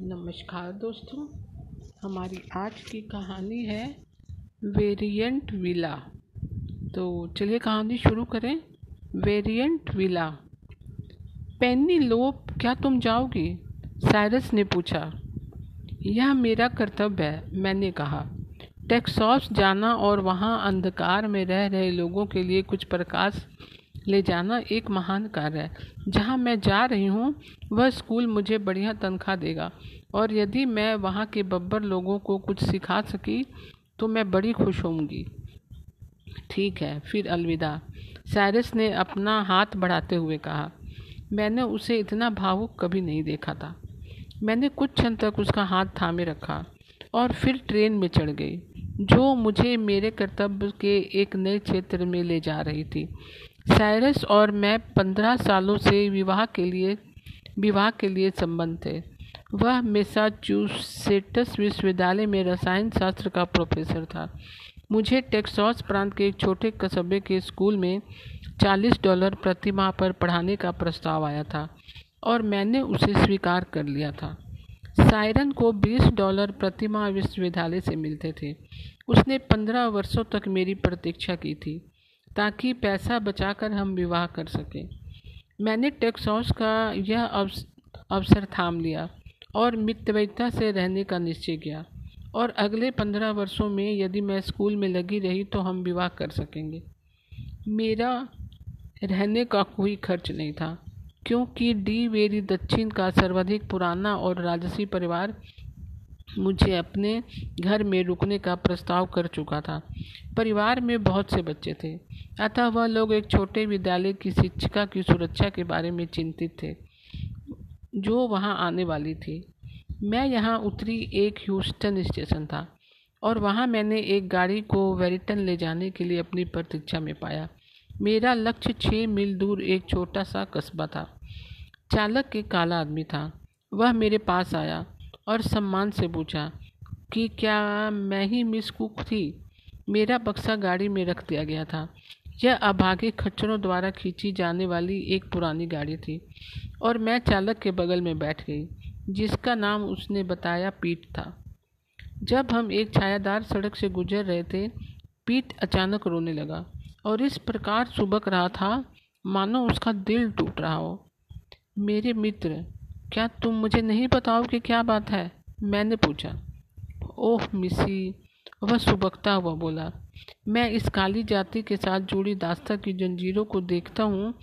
नमस्कार दोस्तों, हमारी आज की कहानी है वेरिएंट विला। तो चलिए कहानी शुरू करें। Variant villa. पेन्नी लोप, क्या तुम जाओगी? साइरस ने पूछा। यह मेरा कर्तव्य है, मैंने कहा। टेक्सास जाना और वहाँ अंधकार में रह रहे लोगों के लिए कुछ प्रकाश ले जाना एक महान कार्य है। जहाँ मैं जा रही हूँ वह स्कूल मुझे बढ़िया तनख्वाह देगा। और यदि मैं वहाँ के बब्बर लोगों को कुछ सिखा सकी तो मैं बड़ी खुश होंगी ठीक है, फिर अलविदा। सैरिस ने अपना हाथ बढ़ाते हुए कहा, मैंने उसे इतना भावुक कभी नहीं देखा था। मैंने कुछ क्षण तक उसका हाथ थामे रखा और फिर ट्रेन में चढ़ गई, जो मुझे मेरे कर्तव्य के एक नए क्षेत्र में ले जा रही थी। साइरस और मैं पंद्रह सालों से विवाह के लिए विवाह के लिए संबंध थे। वह मेसाचुसेट्स विश्वविद्यालय में रसायन शास्त्र का प्रोफेसर था। मुझे टेक्सास प्रांत के एक छोटे कस्बे के स्कूल में 40 डॉलर प्रति माह पर पढ़ाने का प्रस्ताव आया था और मैंने उसे स्वीकार कर लिया था। सायरन को 20 डॉलर प्रति माह विश्वविद्यालय से मिलते थे। उसने 15 वर्षों तक मेरी प्रतीक्षा की थी ताकि पैसा बचाकर हम विवाह कर सकें। मैंने टेक्सास का यह अवसर थाम लिया और मितव्यता से रहने का निश्चय किया। और अगले पंद्रह वर्षों में यदि मैं स्कूल में लगी रही तो हम विवाह कर सकेंगे। मेरा रहने का कोई खर्च नहीं था, क्योंकि डी वेरी दक्षिण का सर्वाधिक पुराना और राजसी परिवार मुझे अपने घर में रुकने का प्रस्ताव कर चुका था। परिवार में बहुत से बच्चे थे। अतः वह लोग एक छोटे विद्यालय की शिक्षिका की सुरक्षा के बारे में चिंतित थे, जो वहाँ आने वाली थी। मैं यहाँ उतरी एक ह्यूस्टन स्टेशन था और वहाँ मैंने एक गाड़ी को वेरिटन ले जाने के लिए अपनी प्रतीक्षा में पाया। मेरा लक्ष्य छः मील दूर एक छोटा सा कस्बा था। चालक एक काला आदमी था। वह मेरे पास आया। और सम्मान से पूछा कि क्या मैं ही मिस कुक थी? मेरा बक्सा गाड़ी में रख दिया गया था। यह अभागे खच्चरों द्वारा खींची जाने वाली एक पुरानी गाड़ी थी और मैं चालक के बगल में बैठ गई, जिसका नाम उसने बताया पीट था। जब हम एक छायादार सड़क से गुजर रहे थे, पीट अचानक रोने लगा और इस प्रकार सुबक रहा था, मानो उसका दिल टूट रहा हो। मेरे मित्र क्या तुम मुझे नहीं बताओगे क्या बात है? मैंने पूछा। ओह मिसी वह सुबकता हुआ बोला। मैं इस काली जाति के साथ जुड़ी दास्ता की जंजीरों को देखता हूँ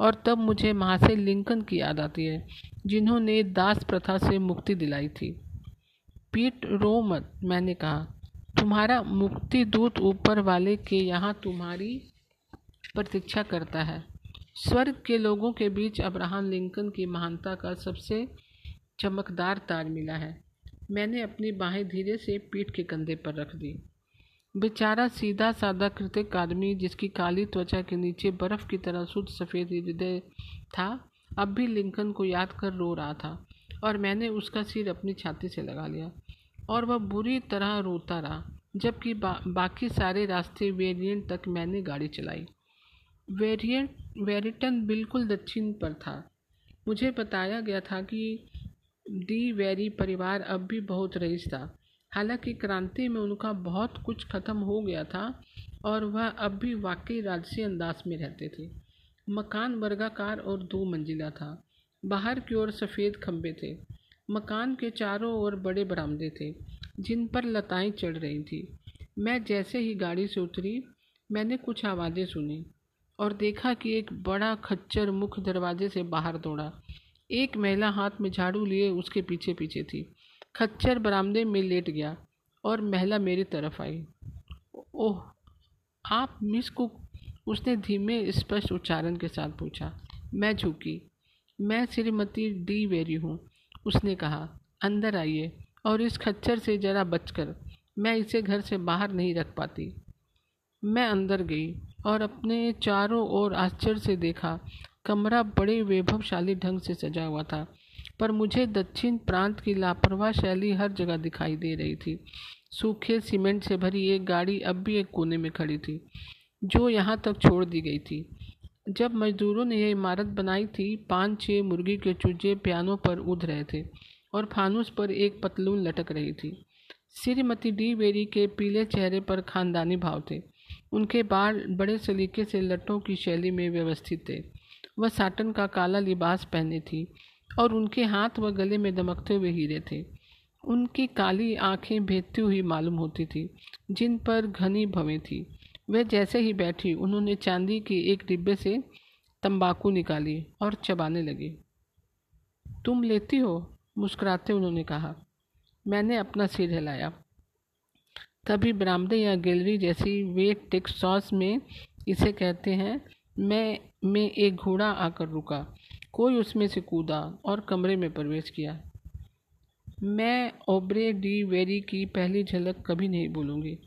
और तब मुझे महाशय लिंकन की याद आती है, जिन्होंने दास प्रथा से मुक्ति दिलाई थी। पीट रो मत, मैंने कहा। तुम्हारा मुक्ति दूत ऊपर वाले के यहाँ तुम्हारी प्रतीक्षा करता है। स्वर्ग के लोगों के बीच अब्राहम लिंकन की महानता का सबसे चमकदार तार मिला है। मैंने अपनी बाहें धीरे से पीठ के कंधे पर रख दी। बेचारा सीधा सादा कृतिक आदमी जिसकी काली त्वचा के नीचे बर्फ़ की तरह शुद्ध सफ़ेद हृदय था अब भी लिंकन को याद कर रो रहा था और मैंने उसका सिर अपनी छाती से लगा लिया और वह बुरी तरह रोता रहा जबकि बा, बाकी सारे रास्ते वेरिएंट तक मैंने गाड़ी चलाई। वेरिएंट वेरिटन बिल्कुल दक्षिण पर था। मुझे बताया गया था कि डी वेरी परिवार अब भी बहुत रईस था। हालाँकि क्रांति में उनका बहुत कुछ खत्म हो गया था और वह अब भी वाकई राजसी अंदाज में रहते थे। मकान वर्गाकार और दो मंजिला था। बाहर की ओर सफ़ेद खंभे थे। मकान के चारों ओर बड़े बरामदे थे, जिन पर लताएँ चढ़ रही थी। मैं जैसे ही गाड़ी से उतरी, मैंने कुछ आवाज़ें सुनी। और देखा कि एक बड़ा खच्चर मुख्य दरवाजे से बाहर दौड़ा। एक महिला हाथ में झाड़ू लिए उसके पीछे पीछे थी। खच्चर बरामदे में लेट गया और महिला मेरी तरफ़ आई। ओह, आप मिस कुक उसने धीमे, स्पष्ट उच्चारण के साथ पूछा। मैं झुकी। मैं श्रीमती डी वेरी हूँ, उसने कहा। अंदर आइए और इस खच्चर से ज़रा बचकर, मैं इसे घर से बाहर नहीं रख पाती। मैं अंदर गई। और अपने चारों ओर आश्चर्य से देखा। कमरा बड़े वैभवशाली ढंग से सजा हुआ था, पर मुझे दक्षिण प्रांत की लापरवाह शैली हर जगह दिखाई दे रही थी। सूखे सीमेंट से भरी एक गाड़ी अब भी एक कोने में खड़ी थी, जो यहाँ तक छोड़ दी गई थी। जब मजदूरों ने यह इमारत बनाई थी पाँच छः मुर्गी के चूजे पियानों पर उध रहे थे और फानूस पर एक पतलून लटक रही थी। श्रीमती डी वेरी के पीले चेहरे पर खानदानी भाव थे। उनके बाल बड़े सलीके से लट्टों की शैली में व्यवस्थित थे। वह साटन का काला लिबास पहने थी और उनके हाथ व गले में दमकते हुए हीरे थे। उनकी काली आँखें भेदती हुई मालूम होती थी, जिन पर घनी भवें थी। वह जैसे ही बैठी, उन्होंने चांदी के एक डिब्बे से तंबाकू निकाली और चबाने लगी। तुम लेती हो? मुस्कुराते उन्होंने कहा। मैंने अपना सिर हिलाया। तभी बरामदे या गैलरी जैसी वेट टेक्सॉस में इसे कहते हैं, मैं, में एक घोड़ा आकर रुका। कोई उसमें से कूदा और कमरे में प्रवेश किया। मैं, ओब्रे डी वेरी की पहली झलक कभी नहीं भूलूँगी।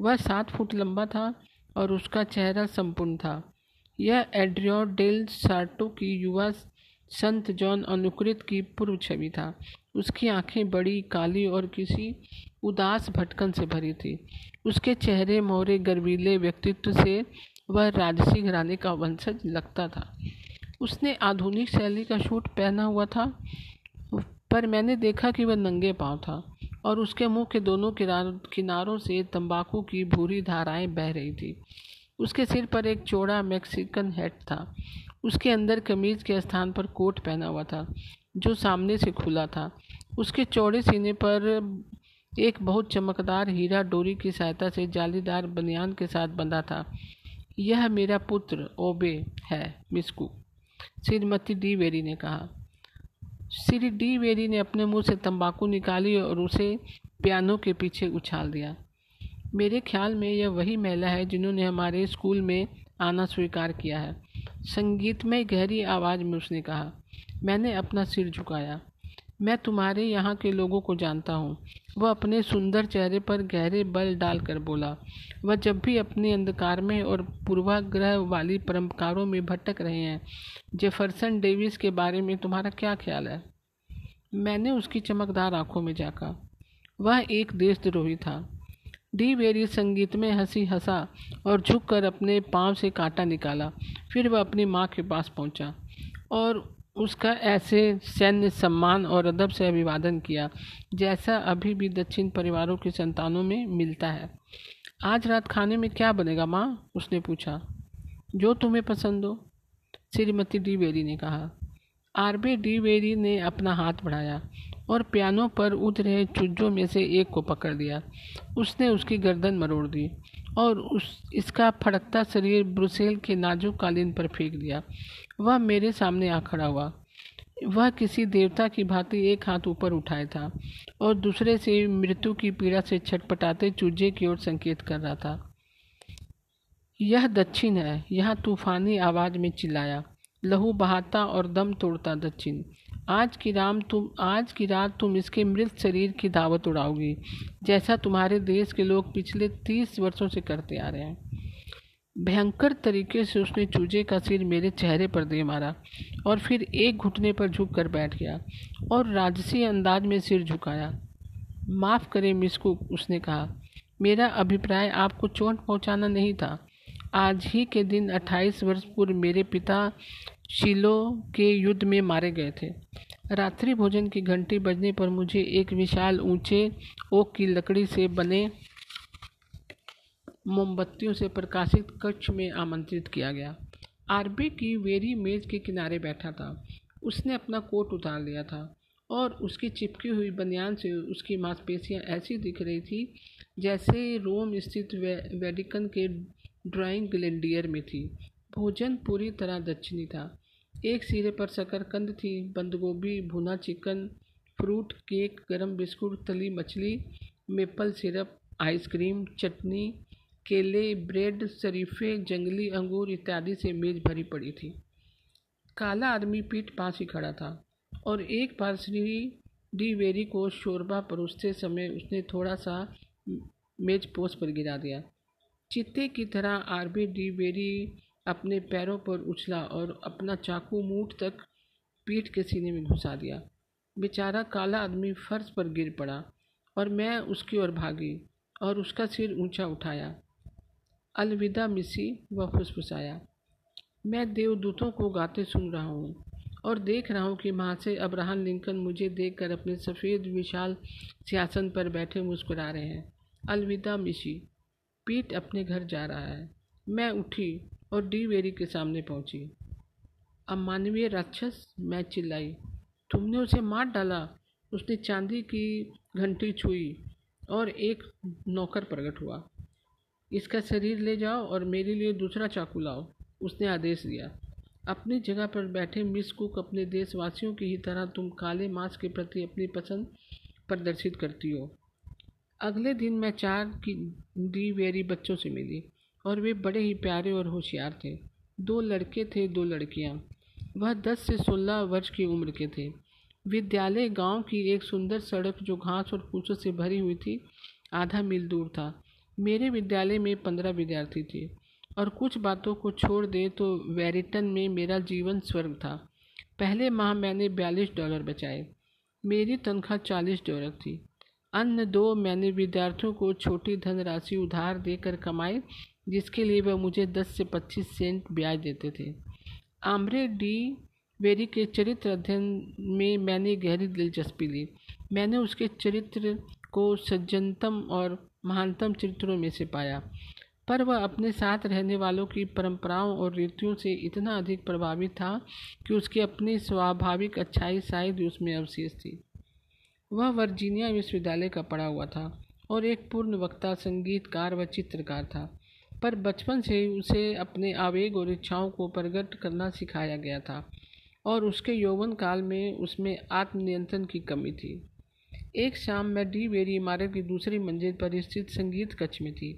वह सात फुट लंबा था और उसका चेहरा संपूर्ण था। यह एड्रियो डेल सार्टो की युवा संत जॉन अनुकृत की पूर्व छवि था। उसकी आँखें बड़ी, काली और किसी उदास भटकन से भरी थी। उसके चेहरे मोहरे गर्वीले व्यक्तित्व से वह राजसी घराने का वंशज लगता था। उसने आधुनिक शैली का सूट पहना हुआ था, पर मैंने देखा कि वह नंगे पाँव था और उसके मुँह के दोनों किनारों से तंबाकू की भूरी धाराएँ बह रही थी। उसके सिर पर एक चौड़ा मैक्सिकन हेड था। उसके अंदर कमीज के स्थान पर कोट पहना हुआ था, जो सामने से खुला था। उसके चौड़े सीने पर एक बहुत चमकदार हीरा डोरी की सहायता से जालीदार बनियान के साथ बंधा था। यह मेरा पुत्र ओबे है मिस्कू श्रीमती डी वेरी ने कहा। श्री डी वेरी ने अपने मुँह से तंबाकू निकाली और उसे पियानो के पीछे उछाल दिया। मेरे ख्याल में यह वही महिला है जिन्होंने हमारे स्कूल में आना स्वीकार किया है। संगीत में गहरी आवाज़ में उसने कहा, मैंने अपना सिर झुकाया। मैं तुम्हारे यहाँ के लोगों को जानता हूँ। वह अपने सुंदर चेहरे पर गहरे बल डालकर बोला, वह जब भी अपने अंधकार में और पूर्वाग्रह वाली परंपराओं में भटक रहे हैं, जेफरसन डेविस के बारे में तुम्हारा क्या ख्याल है? मैंने उसकी चमकदार आँखों में झाँका। वह एक देशद्रोही था। डी वेरी संगीत में हँसी हंसा और झुककर अपने पाँव से कांटा निकाला, फिर वह अपनी माँ के पास पहुँचा और उसका ऐसे सैन्य सम्मान और अदब से अभिवादन किया, जैसा अभी भी दक्षिण परिवारों की संतानों में मिलता है। आज रात खाने में क्या बनेगा माँ? उसने पूछा। जो तुम्हें पसंद हो, श्रीमती डी वेरी ने कहा। आरबे डी वेरी ने अपना हाथ बढ़ाया और पियानो पर उठ रहे चुज्जों में से एक को पकड़ लिया। उसने उसकी गर्दन मरोड़ दी। और उस, इसका फड़कता शरीर ब्रुसेल के नाजुक कालीन पर फेंक दिया। वह मेरे सामने आ खड़ा हुआ। वह किसी देवता की भांति एक हाथ ऊपर उठाए था और दूसरे से मृत्यु की पीड़ा से छटपटाते चूजे की ओर संकेत कर रहा था। यह दक्षिण है। यह तूफानी आवाज़ में चिल्लाया। लहू बहाता और दम तोड़ता दक्षिण। आज की राम तुम, आज की रात तुम इसके मृत शरीर की दावत उड़ाओगी, जैसा तुम्हारे देश के लोग पिछले तीस वर्षों से करते आ रहे हैं। भयंकर तरीके से उसने चूजे का सिर मेरे चेहरे पर दे मारा और फिर एक घुटने पर झुक कर बैठ गया और राजसी अंदाज में सिर झुकाया। माफ़ करें मिसकू, उसने कहा। मेरा अभिप्राय आपको चोट पहुंचाना नहीं था। आज ही के दिन 28 वर्ष पूर्व मेरे पिता शिलो के युद्ध में मारे गए थे। रात्रि भोजन की घंटी बजने पर मुझे एक विशाल ऊँचे ओक की लकड़ी से बने मोमबत्तियों से प्रकाशित कक्ष में आमंत्रित किया गया। आरबी की वेरी मेज के किनारे बैठा था। उसने अपना कोट उतार लिया था और उसकी चिपकी हुई बनियान से उसकी मांसपेशियाँ ऐसी दिख रही थी जैसे रोम स्थित वे, वेडिकन के ड्राइंग ग्लेंडियर में थी। भोजन पूरी तरह दक्षिणी था। एक सिरे पर शकरकंद थी बंद गोभी भुना चिकन, फ्रूट, केक, गरम बिस्कुट, तली मछली, मेपल सिरप, आइसक्रीम, चटनी, केले, ब्रेड, शरीफे, जंगली अंगूर इत्यादि से मेज भरी पड़ी थी। काला आदमी पीठ पास ही खड़ा था और एक बार श्री डी वेरी को शोरबा परोसते समय उसने थोड़ा सा मेज पोस पर गिरा दिया। चित्ते की तरह आरबी डी वेरी अपने पैरों पर उछला और अपना चाकू मूठ तक पीठ के सीने में घुसा दिया। बेचारा काला आदमी फर्श पर गिर पड़ा और मैं उसकी ओर भागी और उसका सिर ऊँचा उठाया। अलविदा मिसी व फुसफुसाया। मैं देवदूतों को गाते सुन रहा हूँ और देख रहा हूँ कि वहाँ से अब्राहम लिंकन मुझे देखकर अपने सफ़ेद, विशाल सियासन पर बैठे मुस्कुरा रहे हैं। अलविदा मिशी पीट अपने घर जा रहा है। मैं उठी और डी वेरी के सामने पहुँची। अमानवीय राक्षस मैं चिल्लाई, तुमने उसे मार डाला? उसने चांदी की घंटी छुई और एक नौकर प्रकट हुआ। इसका शरीर ले जाओ और मेरे लिए दूसरा चाकू लाओ। उसने आदेश दिया। अपनी जगह पर बैठे मिस कुक अपने देशवासियों की ही तरह तुम काले मांस के प्रति अपनी पसंद प्रदर्शित करती हो। अगले दिन मैं चार की डी वेरी बच्चों से मिली। और वे बड़े ही प्यारे और होशियार थे। दो लड़के थे, दो लड़कियाँ। वह दस से सोलह वर्ष की उम्र के थे। विद्यालय गाँव की एक सुंदर सड़क जो घास और फूसों से भरी हुई थी, आधा मील दूर था। मेरे विद्यालय में पंद्रह विद्यार्थी थे। और कुछ बातों को छोड़ दे तो वेरिटन में मेरा जीवन स्वर्ग था। पहले माह मैंने बयालीस डॉलर बचाए। मेरी तनख्वाह चालीस डॉलर थी। अन्य दो मैंने विद्यार्थियों को छोटी धनराशि उधार देकर कमाई जिसके लिए वह मुझे दस से पच्चीस सेंट ब्याज देते थे। आमरे डी वेरी के चरित्र अध्ययन में मैंने गहरी दिलचस्पी ली। मैंने उसके चरित्र को सज्जनतम और महानतम चरित्रों में से पाया। पर वह अपने साथ रहने वालों की परंपराओं और रीतियों से इतना अधिक प्रभावित था कि उसकी अपनी स्वाभाविक अच्छाई शायद उसमें अवशेष थी। वह वर्जीनिया विश्वविद्यालय का पढ़ा हुआ था और एक पूर्ण वक्ता, संगीतकार व चित्रकार था। पर बचपन से उसे अपने आवेग और इच्छाओं को प्रकट करना सिखाया गया था और उसके यौवन काल में उसमें आत्मनियंत्रण की कमी थी। एक शाम मैं डी वेरी इमारत की दूसरी मंजिल पर स्थित संगीत कक्ष में थी।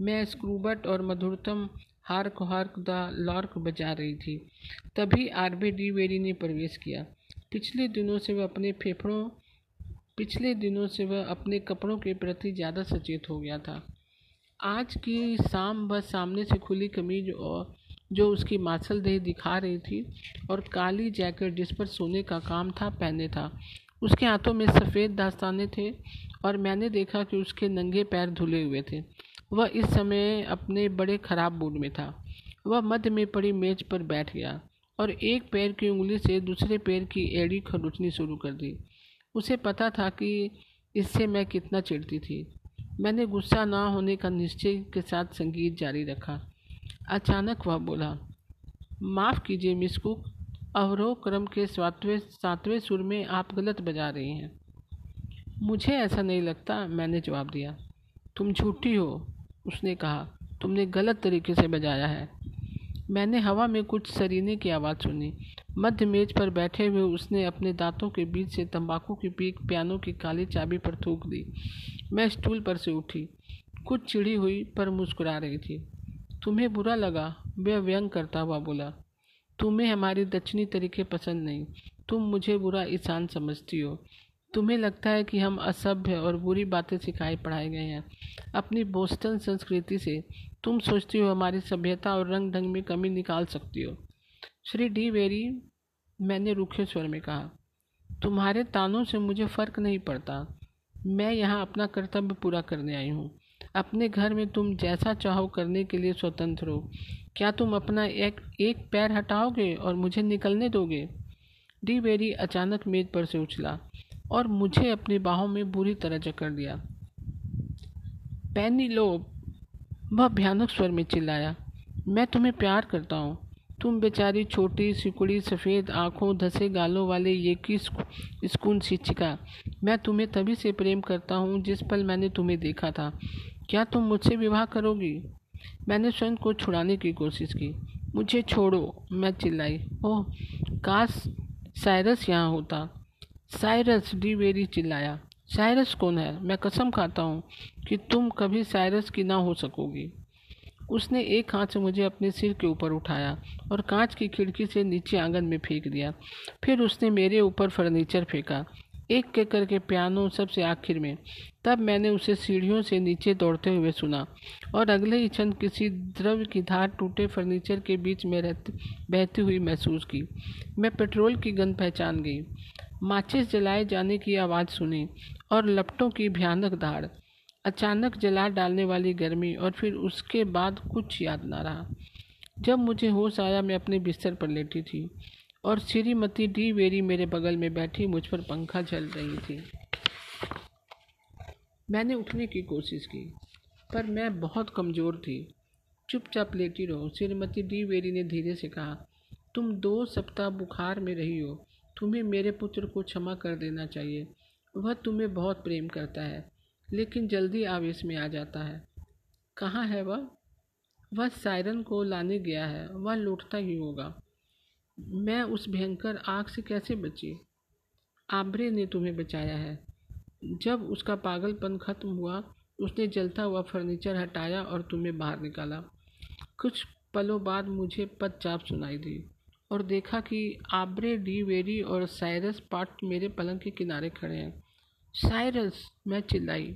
मैं स्क्रूबट और मधुरतम हार्क हार्क द लॉर्क बजा रही थी। तभी आरबी डी वेरी ने प्रवेश किया। पिछले दिनों से वह अपने फेफड़ों, पिछले दिनों से वह अपने कपड़ों के प्रति ज़्यादा सचेत हो गया था। आज की शाम वह सामने से खुली कमीज और जो उसकी मासल देह दिखा रही थी और काली जैकेट जिस पर सोने का काम था, पहने था। उसके हाथों में सफ़ेद दास्ताने थे और मैंने देखा कि उसके नंगे पैर धुले हुए थे। वह इस समय अपने बड़े ख़राब मूड में था। वह मध्य में पड़ी मेज पर बैठ गया और एक पैर की उंगली से दूसरे पैर की एड़ी खरोचनी शुरू कर दी। उसे पता था कि इससे मैं कितना चिढ़ती थी। मैंने गुस्सा ना होने का निश्चय के साथ संगीत जारी रखा। अचानक वह बोला, माफ़ कीजिए मिस कुक, अवरोह क्रम के सातवें सातवें सुर में आप गलत बजा रही हैं। मुझे ऐसा नहीं लगता, मैंने जवाब दिया। तुम झूठी हो, उसने कहा। तुमने गलत तरीके से बजाया है। मैंने हवा में कुछ सरीने की आवाज़ सुनी। मध्य मेज पर बैठे हुए उसने अपने दांतों के बीच से तंबाकू की पीक, पियानो की काली चाबी पर थूक दी। मैं स्टूल पर से उठी। कुछ चिड़ी हुई पर मुस्कुरा रही थी। तुम्हें बुरा लगा? वह व्यंग करता हुआ बोला। तुम्हें हमारी दक्षिणी तरीके पसंद नहीं। तुम मुझे बुरा इंसान समझती हो। तुम्हें लगता है कि हम असभ्य और बुरी बातें सिखाए पढ़ाए गए हैं। अपनी बोस्टन संस्कृति से तुम सोचती हो हमारी सभ्यता और रंग ढंग में कमी निकाल सकती हो। श्री डी वेरी मैंने रूखे स्वर में कहा, तुम्हारे तानों से मुझे फ़र्क नहीं पड़ता। मैं यहाँ अपना कर्तव्य पूरा करने आई हूँ। अपने घर में तुम जैसा चाहो करने के लिए स्वतंत्र हो। क्या तुम अपना एक एक पैर हटाओगे और मुझे निकलने दोगे? डी बेरी अचानक मेज पर से उछला और मुझे अपनी बाहों में बुरी तरह जकड़ दिया। पैनी लो वह भयानक स्वर में चिल्लाया, मैं तुम्हें प्यार करता हूँ। तुम बेचारी छोटी, सिकुड़ी, सफ़ेद आँखों, धसे गालों वाले ये की स्कूल शिक्षिका? मैं तुम्हें तभी से प्रेम करता हूँ जिस पल मैंने तुम्हें देखा था। क्या तुम मुझसे विवाह करोगी? मैंने स्वयं को छुड़ाने की कोशिश की। मुझे छोड़ो, मैं चिल्लाई। ओह, काश साइरस यहाँ होता। साइरस डी वेरी चिल्लाया। साइरस कौन है? मैं कसम खाता हूँ कि तुम कभी साइरस की ना हो सकोगी। उसने एक हाथ से मुझे अपने सिर के ऊपर उठाया और कांच की खिड़की से नीचे आँगन में फेंक दिया। फिर उसने मेरे ऊपर फर्नीचर फेंका, एक के करके पियानो सबसे आखिर में। तब मैंने उसे सीढ़ियों से नीचे दौड़ते हुए सुना और अगले ही क्षण किसी द्रव्य की धार टूटे फर्नीचर के बीच में रहती बहती हुई महसूस की। मैं पेट्रोल की गंध पहचान गई। माचिस जलाए जाने की आवाज़ सुनी और लपटों की भयानक धाड़ अचानक जला डालने वाली गर्मी और फिर उसके बाद कुछ याद ना रहा। जब मुझे होश आया, मैं अपने बिस्तर पर लेटी थी और श्रीमती डी वेरी मेरे बगल में बैठी मुझ पर पंखा चल रही थी। मैंने उठने की कोशिश की, पर मैं बहुत कमज़ोर थी। चुपचाप लेटी रहो, श्रीमती डी वेरी ने धीरे से कहा। तुम दो सप्ताह बुखार में रही हो, तुम्हें मेरे पुत्र को क्षमा कर देना चाहिए। वह तुम्हें बहुत प्रेम करता है। लेकिन जल्दी आवेश में आ जाता है। कहाँ है वह? वह सायरन को लाने गया है। वह लौटता ही होगा। मैं उस भयंकर आग से कैसे बची? आबरे ने तुम्हें बचाया है। जब उसका पागलपन खत्म हुआ, उसने जलता हुआ फर्नीचर हटाया और तुम्हें बाहर निकाला। कुछ पलों बाद मुझे पदचाप सुनाई दी और देखा कि आबरे डी वेरी और साइरस पार्ट मेरे पलंग के किनारे खड़े हैं। साइरस, मैं चिल्लाई।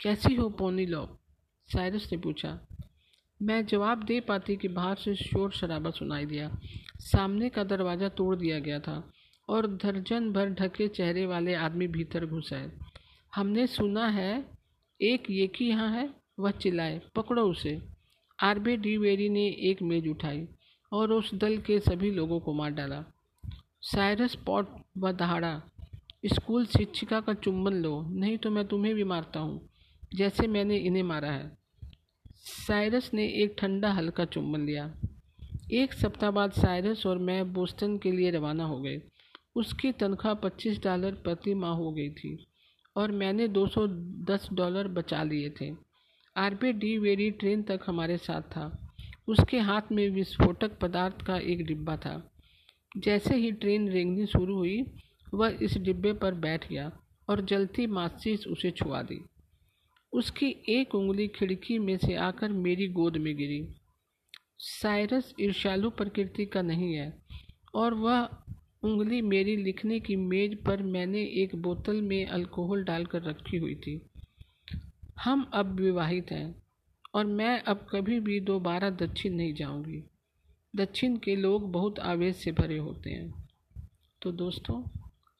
कैसी हो पोनी लो साइरस ने पूछा। मैं जवाब दे पाती कि बाहर से शोर शराबा सुनाई दिया। सामने का दरवाज़ा तोड़ दिया गया था और दर्जन भर ढके चेहरे वाले आदमी भीतर घुस आए। हमने सुना है, एक ये की यहाँ है, वह चिल्लाए, पकड़ो उसे। आरबे डी वेरी ने एक मेज उठाई और उस दल के सभी लोगों को मार डाला। साइरस पॉट व दहाड़ा स्कूल शिक्षिका का चुंबन लो, नहीं तो मैं तुम्हें भी मारता हूँ, जैसे मैंने इन्हें मारा है। साइरस ने एक ठंडा हल्का चुंबन लिया। एक सप्ताह बाद साइरस और मैं बोस्टन के लिए रवाना हो गए। उसकी तनख्वाह पच्चीस डॉलर प्रति माह हो गई थी और मैंने 210 डॉलर बचा लिए थे। आरबी डी वेरी ट्रेन तक हमारे साथ था। उसके हाथ में विस्फोटक पदार्थ का एक डिब्बा था। जैसे ही ट्रेन रेंगनी शुरू हुई वह इस डिब्बे पर बैठ गया और जलती माचिस उसे छुआ दी। उसकी एक उंगली खिड़की में से आकर मेरी गोद में गिरी। साइरस ईर्ष्यालु प्रकृति का नहीं है, और वह उंगली मेरी लिखने की मेज पर मैंने एक बोतल में अल्कोहल डालकर रखी हुई थी। हम अब विवाहित हैं, और मैं अब कभी भी दोबारा दक्षिण नहीं जाऊँगी। दक्षिण के लोग बहुत आवेश से भरे होते हैं। तो दोस्तों